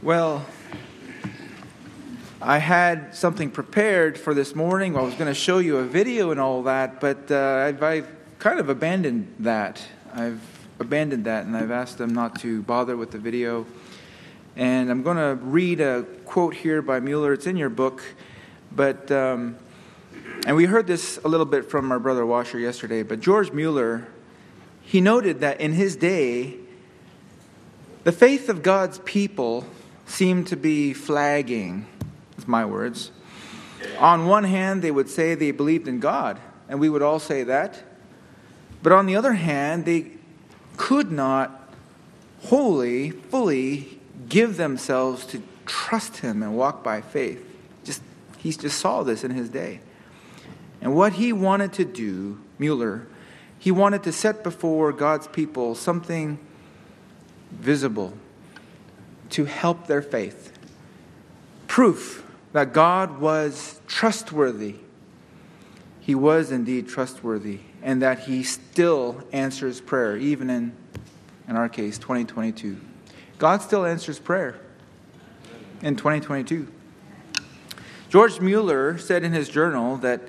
Well, I had something prepared for this morning. I was going to show you a video and all that, but uh, I've, I've kind of abandoned that. I've abandoned that, and I've asked them not to bother with the video. And I'm going to read a quote here by Mueller. It's in your book, but um, and we heard this a little bit from our brother Washer yesterday. But George Mueller, he noted that in his day, the faith of God's people seemed to be flagging. That's my words. On one hand, they would say they believed in God, and we would all say that. But on the other hand, they could not wholly, fully give themselves to trust Him and walk by faith. Just he just saw this in his day. And what he wanted to do, Mueller, he wanted to set before God's people something visible to help their faith. Proof that God was trustworthy. He was indeed trustworthy, and that He still answers prayer, even in, in our case, 2022. God still answers prayer in 2022. George Mueller said in his journal that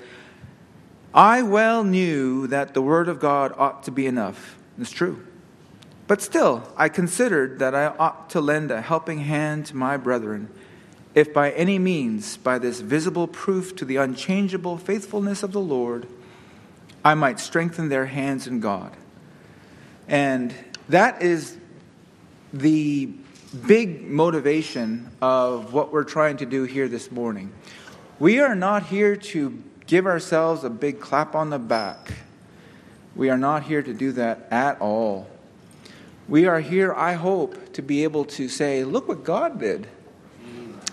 I well knew that the Word of God ought to be enough. It's true. But still, I considered that I ought to lend a helping hand to my brethren, if by any means, by this visible proof to the unchangeable faithfulness of the Lord, I might strengthen their hands in God. And that is the big motivation of what we're trying to do here this morning. We are not here to give ourselves a big clap on the back. We are not here to do that at all. We are here, I hope, to be able to say, look what God did,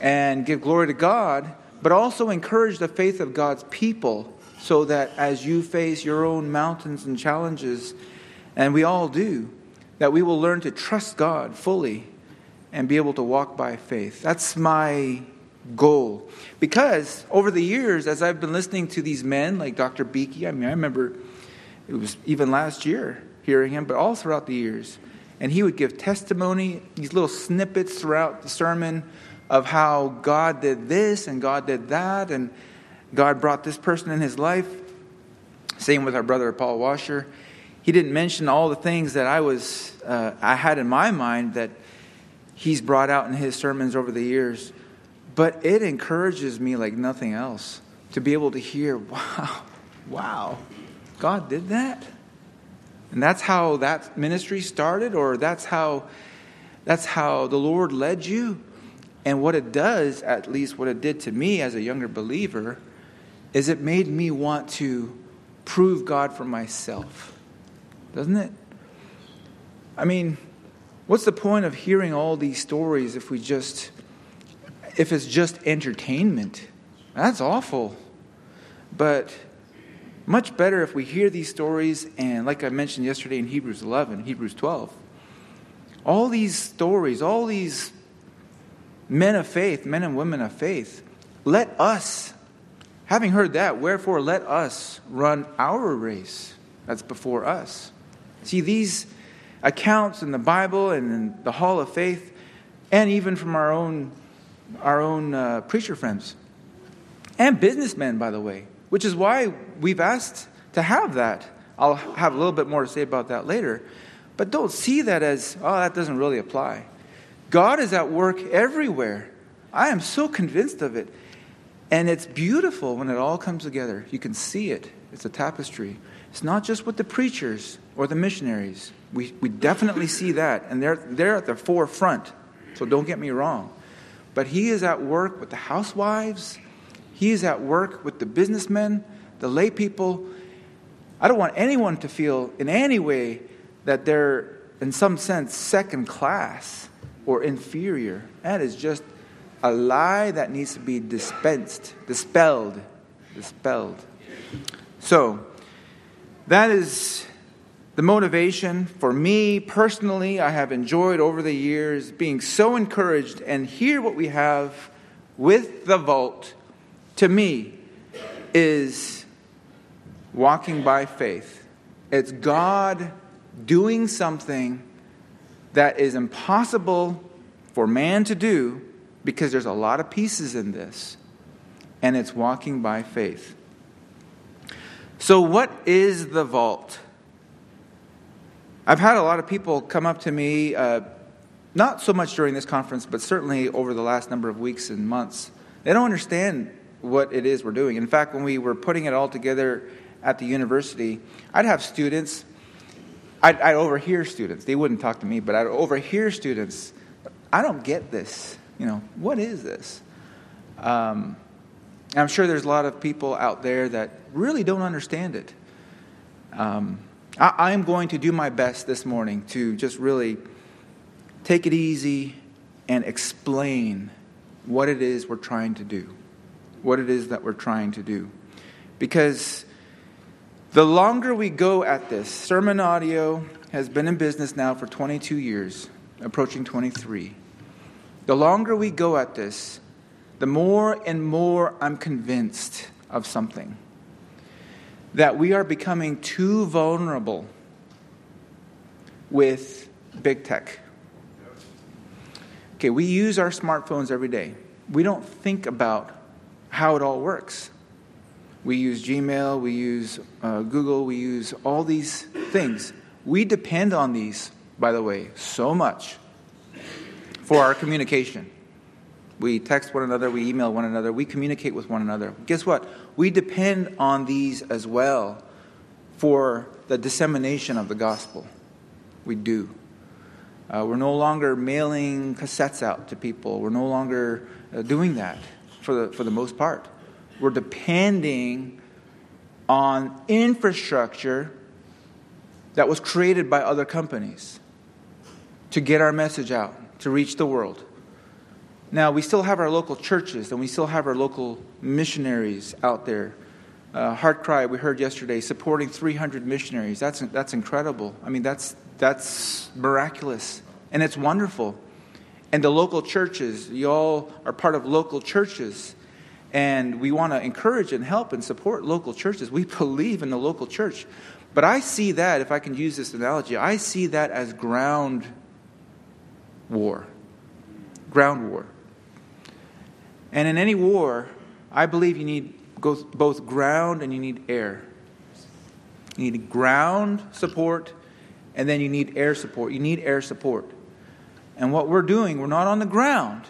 and give glory to God, but also encourage the faith of God's people so that as you face your own mountains and challenges, and we all do, that we will learn to trust God fully and be able to walk by faith. That's my goal. Because over the years, as I've been listening to these men like Dr. Beeke, I mean, I remember it was even last year hearing him, but all throughout the years, and he would give testimony, these little snippets throughout the sermon of how God did this and God did that, and God brought this person in his life. Same with our brother Paul Washer. He didn't mention all the things that I was uh, I had in my mind that he's brought out in his sermons over the years, but it encourages me like nothing else to be able to hear, wow, wow, God did that. And that's how that ministry started, or that's how that's how the Lord led you. And what it does, at least what it did to me as a younger believer, is it made me want to prove God for myself. Doesn't it? I mean, what's the point of hearing all these stories if we just if it's just entertainment? That's awful. But much better if we hear these stories, and like I mentioned yesterday in Hebrews 11, Hebrews 12, all these stories, all these men of faith, men and women of faith, let us, having heard that, wherefore let us run our race that's before us. See, these accounts in the Bible and in the Hall of Faith, and even from our own, our own uh, preacher friends, and businessmen, by the way, which is why we've asked to have that. I'll have a little bit more to say about that later. But don't see that as, oh, that doesn't really apply. God is at work everywhere. I am so convinced of it. And it's beautiful when it all comes together. You can see it, it's a tapestry. It's not just with the preachers or the missionaries. We, we definitely see that, and they're, they're at the forefront. So don't get me wrong. But He is at work with the housewives, he is at work with the businessmen, the lay people. I don't want anyone to feel in any way that they're, in some sense, second class or inferior. That is just a lie that needs to be dispensed, dispelled, dispelled. So, that is the motivation for me personally. I have enjoyed over the years being so encouraged, and here what we have with the vault to me is walking by faith. It's God doing something that is impossible for man to do because there's a lot of pieces in this, and it's walking by faith. So, what is the vault? I've had a lot of people come up to me, uh, not so much during this conference, but certainly over the last number of weeks and months. They don't understand what it is we're doing. In fact, when we were putting it all together at the university, I'd have students, I'd, I'd overhear students. They wouldn't talk to me, but I'd overhear students I don't get this. You know, what is this? Um, I'm sure there's a lot of people out there that really don't understand it. Um, I, am going to do my best this morning to just really take it easy and explain what it is we're trying to do. What it is that we're trying to do. Because the longer we go at this, sermon audio has been in business now for 22 years approaching 23. The longer we go at this, the more and more I'm convinced of something that we are becoming too vulnerable with big tech. Okay, we use our smartphones every day. We don't think about how it all works. We use Gmail, we use uh, Google, we use all these things. We depend on these by the way, so much for our communication. We text one another, we email one another, we communicate with one another. Guess what? We depend on these as well for the dissemination of the gospel. We do. Uh, we're no longer mailing cassettes out to people. We're no longer uh, doing that for the, for the most part. We're depending on infrastructure that was created by other companies to get our message out, to reach the world. Now, we still have our local churches and we still have our local missionaries out there. Uh, HeartCry, we heard yesterday, supporting 300 missionaries. That's, that's incredible. I mean, that's, that's miraculous. And it's wonderful. And the local churches, you all are part of local churches. And we want to encourage and help and support local churches. We believe in the local church. But I see that, if I can use this analogy, I see that as ground war, ground war. And in any war, I believe you need both ground and you need air. You need ground support and then you need air support. You need air support. And what we're doing, we're not on the ground,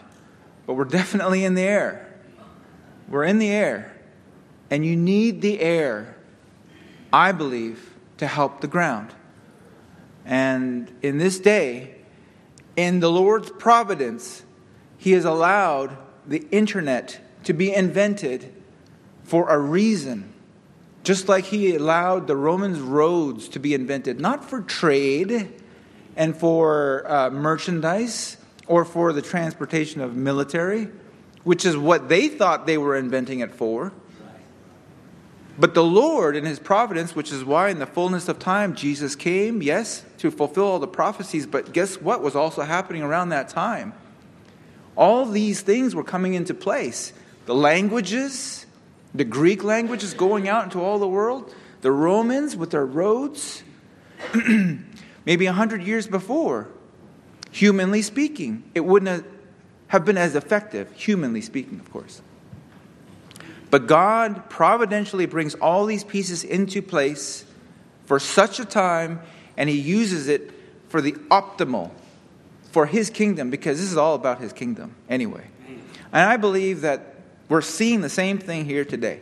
but we're definitely in the air. We're in the air. And you need the air, I believe, to help the ground. And in this day, in the Lord's providence, He has allowed the internet to be invented for a reason. Just like He allowed the Romans roads to be invented, not for trade and for uh, merchandise or for the transportation of military, which is what they thought they were inventing it for. But the Lord, in His providence, which is why in the fullness of time Jesus came, yes, to fulfill all the prophecies, but guess what was also happening around that time? All these things were coming into place. The languages, the Greek languages going out into all the world, the Romans with their roads, maybe a hundred years before, humanly speaking, it wouldn't have been as effective, humanly speaking, of course. But God providentially brings all these pieces into place for such a time, and He uses it for the optimal, for His kingdom, because this is all about His kingdom anyway. And I believe that we're seeing the same thing here today.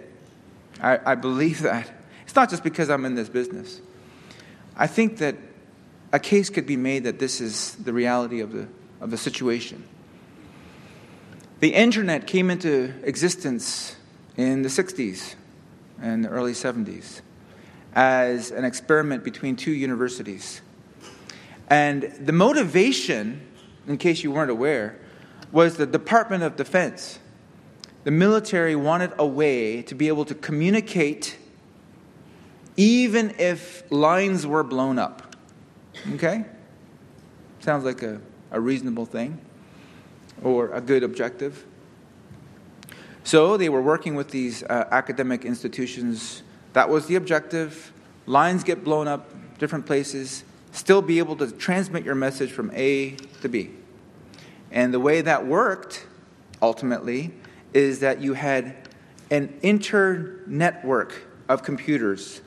I, I believe that. It's not just because I'm in this business. I think that a case could be made that this is the reality of the, of the situation. The internet came into existence in the 60s and the early 70s as an experiment between two universities. And the motivation, in case you weren't aware, was the Department of Defense. The military wanted a way to be able to communicate even if lines were blown up. Okay? Sounds like a, a reasonable thing or a good objective. So they were working with these uh, academic institutions. That was the objective. Lines get blown up, different places, still be able to transmit your message from A to B. And the way that worked, ultimately, is that you had an inter network of computers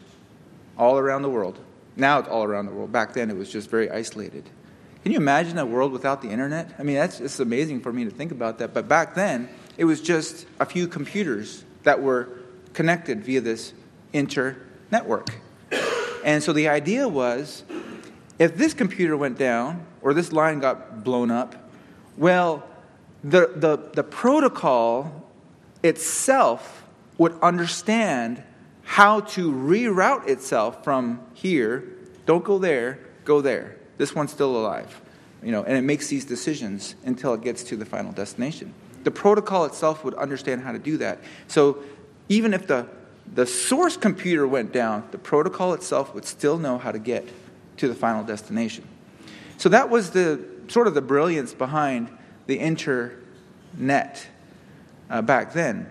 all around the world. Now it's all around the world. Back then it was just very isolated. Can you imagine a world without the internet? I mean, that's it's amazing for me to think about that. But back then, it was just a few computers that were connected via this inter network. And so the idea was if this computer went down or this line got blown up, well, the, the, the protocol itself would understand how to reroute itself from here, don't go there, go there. This one's still alive. You know, and it makes these decisions until it gets to the final destination. The protocol itself would understand how to do that. So even if the, the source computer went down, the protocol itself would still know how to get to the final destination. So that was the sort of the brilliance behind the internet uh, back then.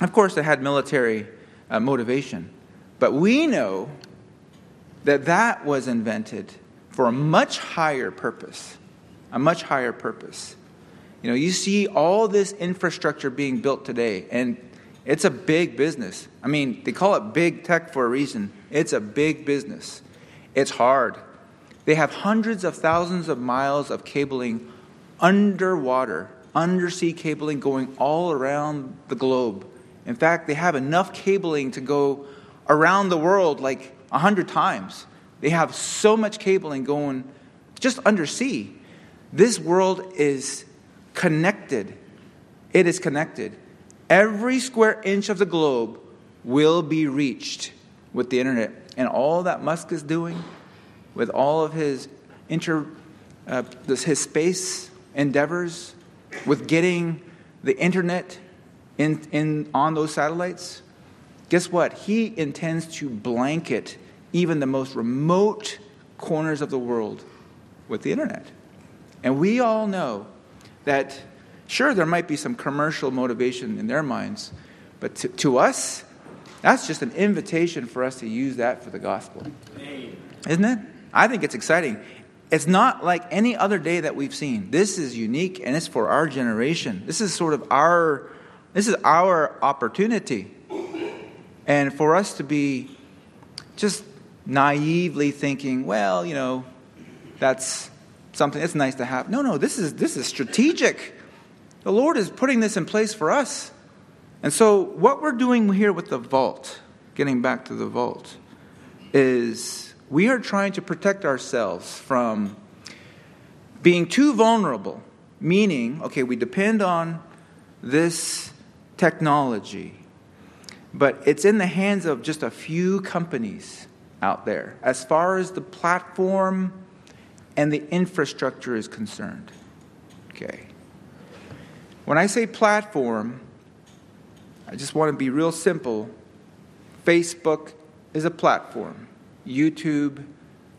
Of course, it had military uh, motivation, but we know that that was invented for a much higher purpose. A much higher purpose. You know, you see all this infrastructure being built today, and it's a big business. I mean, they call it big tech for a reason. It's a big business. It's hard. They have hundreds of thousands of miles of cabling underwater, undersea cabling going all around the globe. In fact, they have enough cabling to go around the world like a hundred times. They have so much cabling going just undersea. This world is connected. It is connected. Every square inch of the globe will be reached with the internet. And all that Musk is doing with all of his inter uh, his space endeavors with getting the internet in, in, on those satellites, guess what? He intends to blanket even the most remote corners of the world with the internet. And we all know that, sure, there might be some commercial motivation in their minds, but to, to us, that's just an invitation for us to use that for the gospel. Isn't it? I think it's exciting. It's not like any other day that we've seen. This is unique and it's for our generation. This is sort of our this is our opportunity. And for us to be just naively thinking, well, you know, that's something that's nice to have. No, no, this is this is strategic. The Lord is putting this in place for us. And so what we're doing here with the vault, getting back to the vault, is we are trying to protect ourselves from being too vulnerable, meaning, okay, we depend on this technology, but it's in the hands of just a few companies out there as far as the platform and the infrastructure is concerned. Okay. When I say platform, I just want to be real simple. Facebook is a platform. YouTube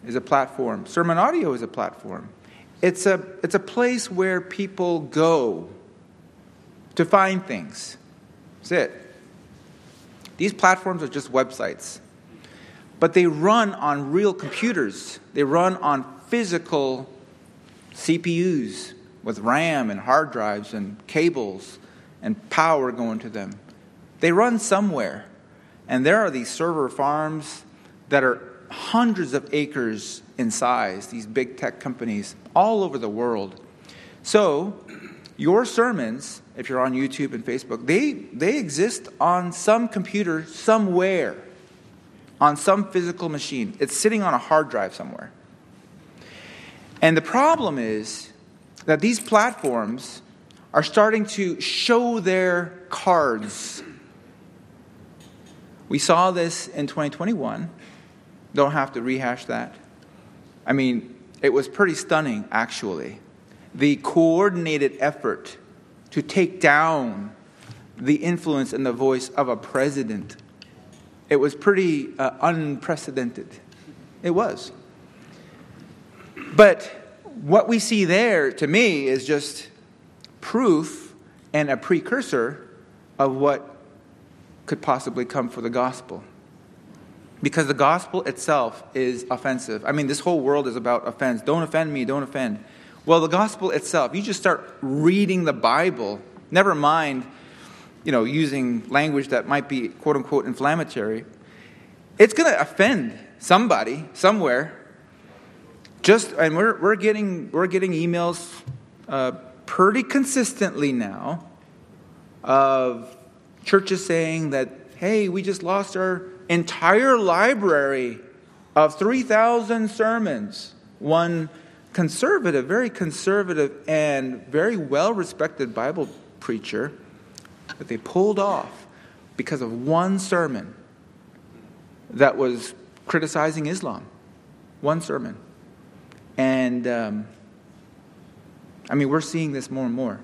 is a platform. Sermon audio is a platform. It's a, it's a place where people go to find things. That's it. These platforms are just websites, but they run on real computers. They run on physical CPUs with RAM and hard drives and cables and power going to them. They run somewhere. And there are these server farms that are hundreds of acres in size, these big tech companies all over the world. So, your sermons, if you're on YouTube and Facebook, they, they exist on some computer somewhere, on some physical machine. It's sitting on a hard drive somewhere. And the problem is that these platforms are starting to show their cards. We saw this in 2021 don't have to rehash that. I mean, it was pretty stunning, actually. The coordinated effort to take down the influence and the voice of a president. It was pretty uh, unprecedented. It was. But what we see there, to me, is just proof and a precursor of what could possibly come for the gospel because the gospel itself is offensive. I mean, this whole world is about offense. Don't offend me, don't offend. Well, the gospel itself, you just start reading the Bible, never mind, you know, using language that might be quote unquote inflammatory. It's going to offend somebody somewhere. Just, and we're, we're, getting, we're getting emails uh, pretty consistently now of churches saying that, hey, we just lost our entire library of 3,000 sermons. One conservative, very conservative, and very well respected Bible preacher that they pulled off because of one sermon that was criticizing Islam. One sermon. And um, I mean, we're seeing this more and more.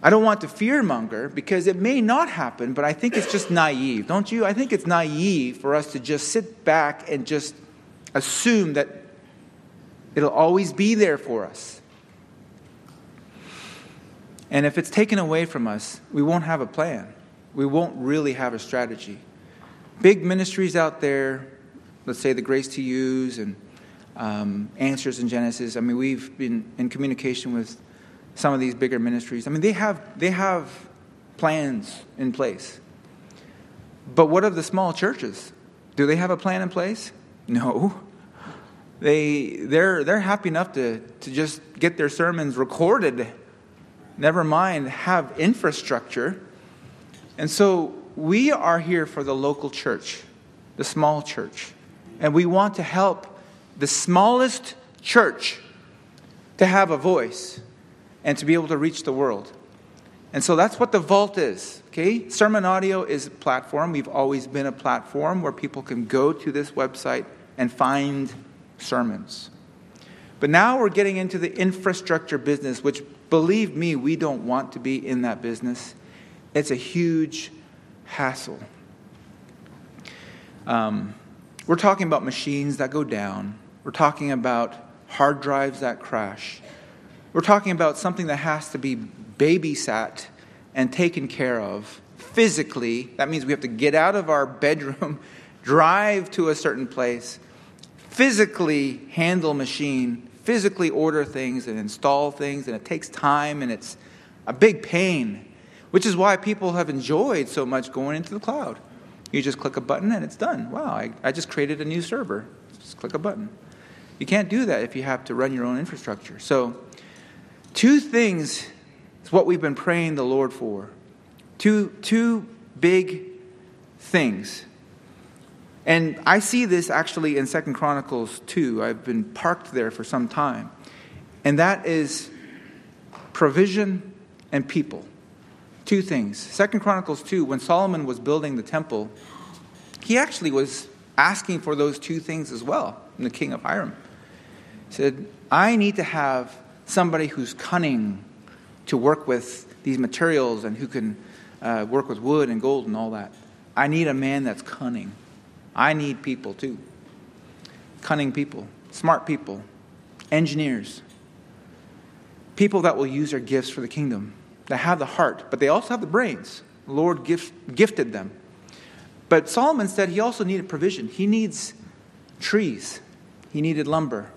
I don't want to fearmonger because it may not happen, but I think it's just naive, don't you? I think it's naive for us to just sit back and just assume that It'll always be there for us. And if it's taken away from us, we won't have a plan. We won't really have a strategy. Big ministries out there, let's say the Grace to You and um, Answers in Genesis. I mean, we've been in communication with some of these bigger ministries. I mean, they have, they have plans in place. But what of the small churches? Do they have a plan in place? No. They, they're, they're happy enough to, to just get their sermons recorded, never mind have infrastructure. And so we are here for the local church, the small church. And we want to help the smallest church to have a voice and to be able to reach the world. And so that's what the vault is. Okay? Sermon audio is a platform. We've always been a platform where people can go to this website and find sermons. But now we're getting into the infrastructure business, which, believe me, we don't want to be in that business. It's a huge hassle. Um, we're talking about machines that go down, we're talking about hard drives that crash. We're talking about something that has to be babysat and taken care of physically. That means we have to get out of our bedroom, drive to a certain place, physically handle machine, physically order things and install things, and it takes time and it's a big pain, which is why people have enjoyed so much going into the cloud. You just click a button and it's done. Wow, I, I just created a new server. Just click a button. You can't do that if you have to run your own infrastructure. So, two things is what we've been praying the Lord for. Two, two big things and I see this actually in Second Chronicles 2. I've been parked there for some time. And that is provision and people. Two things. Second Chronicles 2, when Solomon was building the temple, he actually was asking for those two things as well in the king of Hiram. He said, I need to have somebody who's cunning to work with these materials and who can uh, work with wood and gold and all that. I need a man that's cunning. I need people too cunning people, smart people, engineers, people that will use their gifts for the kingdom, that have the heart, but they also have the brains. The Lord gift, gifted them. But Solomon said he also needed provision. He needs trees, he needed lumber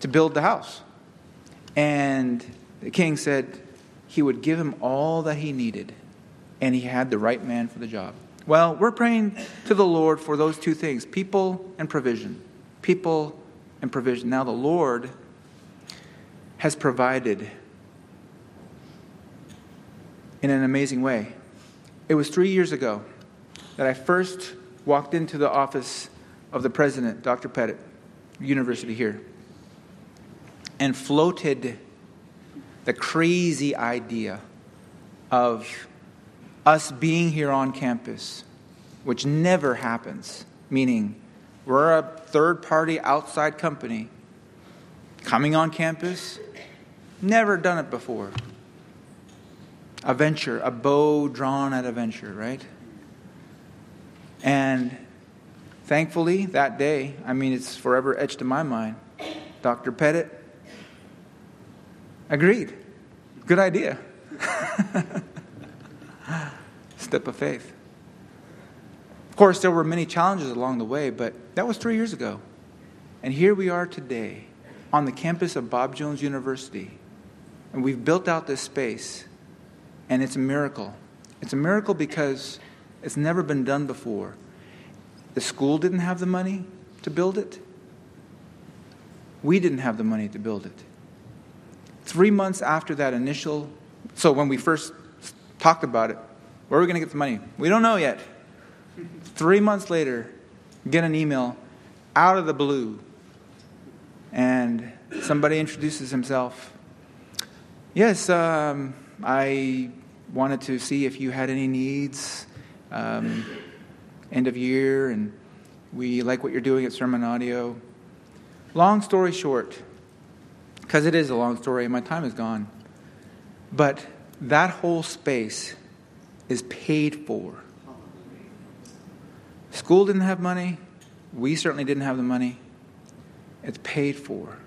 to build the house. And the king said he would give him all that he needed, and he had the right man for the job. Well, we're praying to the Lord for those two things people and provision. People and provision. Now, the Lord has provided in an amazing way. It was three years ago that I first walked into the office of the president, Dr. Pettit, university here, and floated the crazy idea of us being here on campus, which never happens, meaning we're a third party outside company coming on campus, never done it before. A venture, a bow drawn at a venture, right? And thankfully, that day, I mean, it's forever etched in my mind, Dr. Pettit agreed. Good idea. Step of faith. Of course, there were many challenges along the way, but that was three years ago. And here we are today. on the campus of Bob Jones University. And we've built out this space, and it's a miracle. It's a miracle because it's never been done before. The school didn't have the money to build it. We didn't have the money to build it. Three months after that initial, so when we first talked about it, where are we going to get the money? We don't know yet. Three months later, get an email out of the blue, and somebody introduces himself. Yes, um, I wanted to see if you had any needs, um, end of year, and we like what you're doing at Sermon Audio. Long story short, because it is a long story and my time is gone, but that whole space is paid for. School didn't have money. We certainly didn't have the money. It's paid for.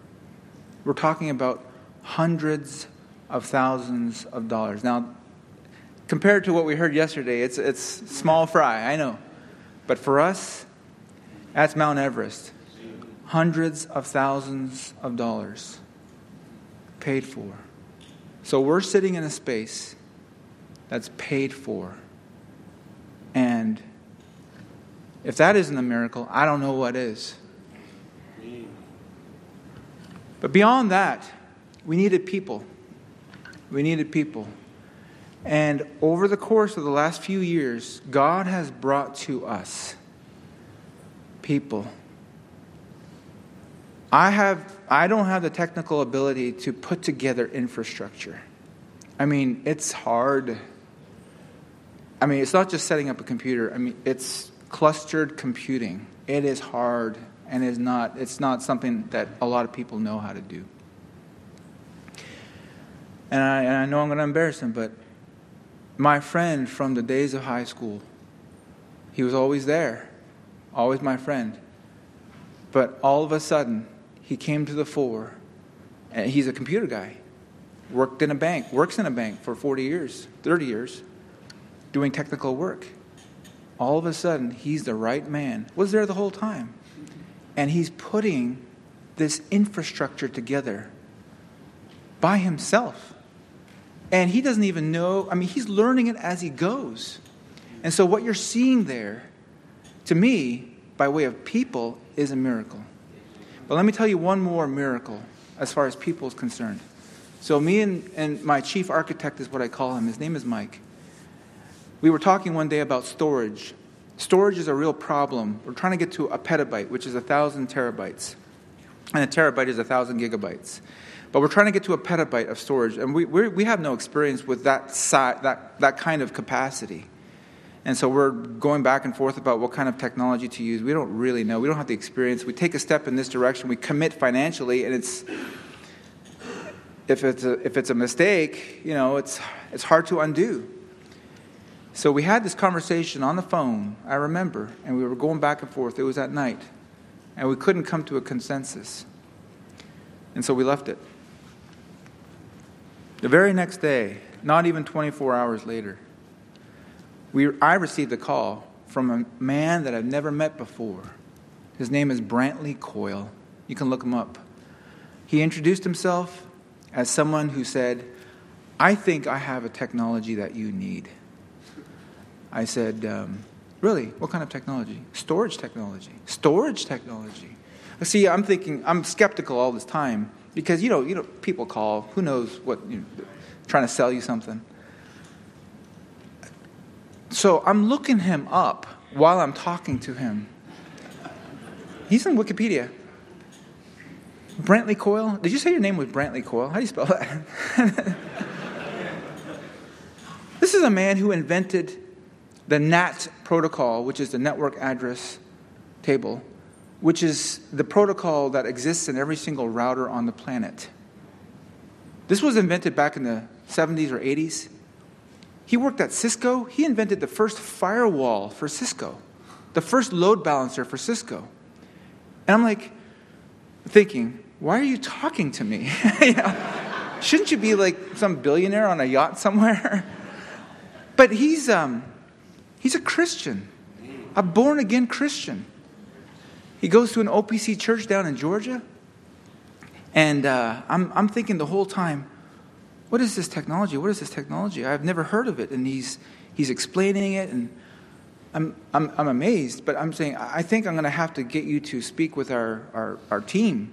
We're talking about hundreds of thousands of dollars. Now, compared to what we heard yesterday, it's, it's small fry, I know. But for us, that's Mount Everest. Hundreds of thousands of dollars paid for. So we're sitting in a space that's paid for. And if that isn't a miracle, I don't know what is. But beyond that, we needed people. We needed people. And over the course of the last few years, God has brought to us people. I have I don't have the technical ability to put together infrastructure. I mean, it's hard. I mean, it's not just setting up a computer. I mean, it's clustered computing. It is hard and is not it's not something that a lot of people know how to do. And I, and I know I'm going to embarrass him, but my friend from the days of high school, he was always there, always my friend. But all of a sudden, he came to the fore, and he's a computer guy. Worked in a bank, works in a bank for 40 years, 30 years, doing technical work. All of a sudden, he's the right man. Was there the whole time. And he's putting this infrastructure together by himself. And he doesn't even know, I mean, he's learning it as he goes. And so, what you're seeing there, to me, by way of people, is a miracle. But let me tell you one more miracle as far as people is concerned. So, me and, and my chief architect is what I call him. His name is Mike. We were talking one day about storage. Storage is a real problem. We're trying to get to a petabyte, which is a thousand terabytes, and a terabyte is a thousand gigabytes. But we're trying to get to a petabyte of storage, and we, we have no experience with that, si- that, that kind of capacity. And so we're going back and forth about what kind of technology to use. We don't really know. We don't have the experience. We take a step in this direction. We commit financially, and it's if it's a, if it's a mistake, you know, it's it's hard to undo. So we had this conversation on the phone. I remember, and we were going back and forth. It was at night, and we couldn't come to a consensus. And so we left it. The very next day, not even 24 hours later, we, I received a call from a man that I've never met before. His name is Brantley Coile. You can look him up. He introduced himself as someone who said, I think I have a technology that you need. I said, um, Really? What kind of technology? Storage technology. Storage technology. See, I'm thinking, I'm skeptical all this time because, you know, you know people call, who knows what, you know, trying to sell you something. So I'm looking him up while I'm talking to him. He's on Wikipedia. Brantley Coile? Did you say your name was Brantley Coile? How do you spell that? this is a man who invented the NAT protocol, which is the network address table, which is the protocol that exists in every single router on the planet. This was invented back in the 70s or 80s. He worked at Cisco. He invented the first firewall for Cisco, the first load balancer for Cisco. And I'm like thinking, why are you talking to me? you know, shouldn't you be like some billionaire on a yacht somewhere? but he's, um, he's a Christian, a born again Christian. He goes to an OPC church down in Georgia. And uh, I'm, I'm thinking the whole time, what is this technology? What is this technology? I've never heard of it. And he's, he's explaining it, and I'm, I'm, I'm amazed. But I'm saying, I think I'm going to have to get you to speak with our, our, our team.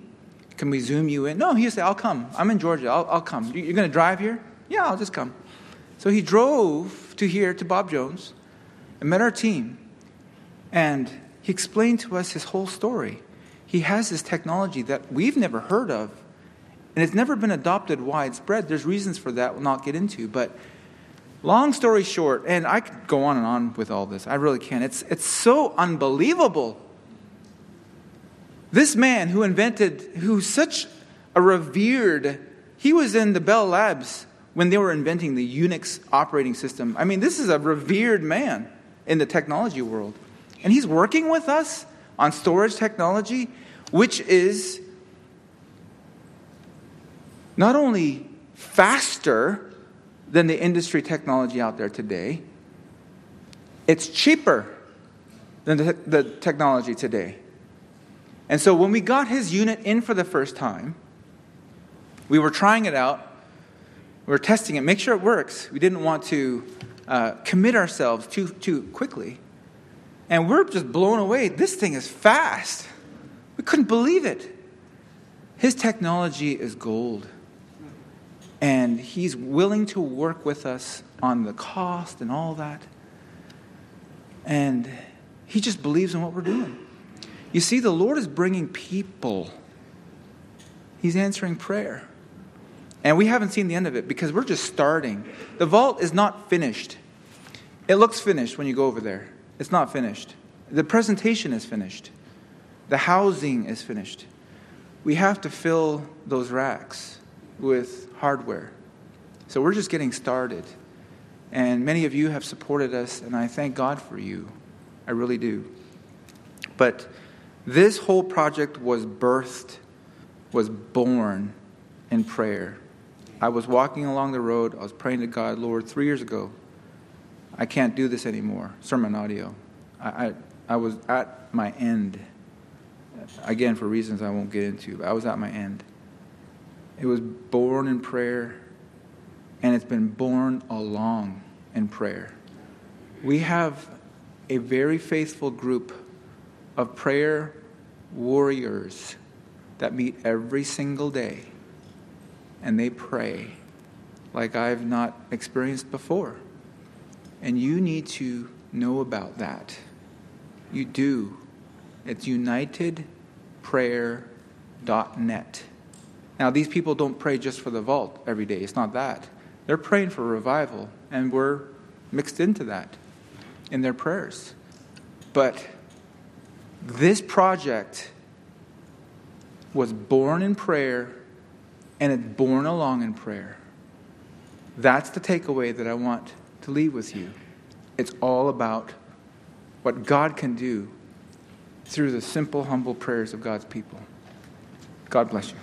Can we zoom you in? No, he said, I'll come. I'm in Georgia. I'll, I'll come. You're going to drive here? Yeah, I'll just come. So he drove to here, to Bob Jones, and met our team. And he explained to us his whole story. He has this technology that we've never heard of, and it's never been adopted widespread. There's reasons for that we'll not get into. But long story short, and I could go on and on with all this, I really can. It's, it's so unbelievable. This man who invented, who's such a revered, he was in the Bell Labs when they were inventing the Unix operating system. I mean, this is a revered man in the technology world. And he's working with us on storage technology, which is not only faster than the industry technology out there today, it's cheaper than the, the technology today. And so when we got his unit in for the first time, we were trying it out, we were testing it, make sure it works. We didn't want to uh, commit ourselves too, too quickly. And we're just blown away. This thing is fast. We couldn't believe it. His technology is gold. And he's willing to work with us on the cost and all that. And he just believes in what we're doing. You see, the Lord is bringing people, he's answering prayer. And we haven't seen the end of it because we're just starting. The vault is not finished. It looks finished when you go over there. It's not finished. The presentation is finished. The housing is finished. We have to fill those racks with hardware. So we're just getting started. And many of you have supported us, and I thank God for you. I really do. But this whole project was birthed, was born in prayer. I was walking along the road, I was praying to God, Lord, three years ago, I can't do this anymore, sermon audio. I, I, I was at my end. Again, for reasons I won't get into, but I was at my end. It was born in prayer, and it's been born along in prayer. We have a very faithful group of prayer warriors that meet every single day, and they pray like I've not experienced before. And you need to know about that. You do. It's unitedprayer.net. Now, these people don't pray just for the vault every day. It's not that. They're praying for revival, and we're mixed into that in their prayers. But this project was born in prayer, and it's born along in prayer. That's the takeaway that I want to leave with you. It's all about what God can do through the simple, humble prayers of God's people. God bless you.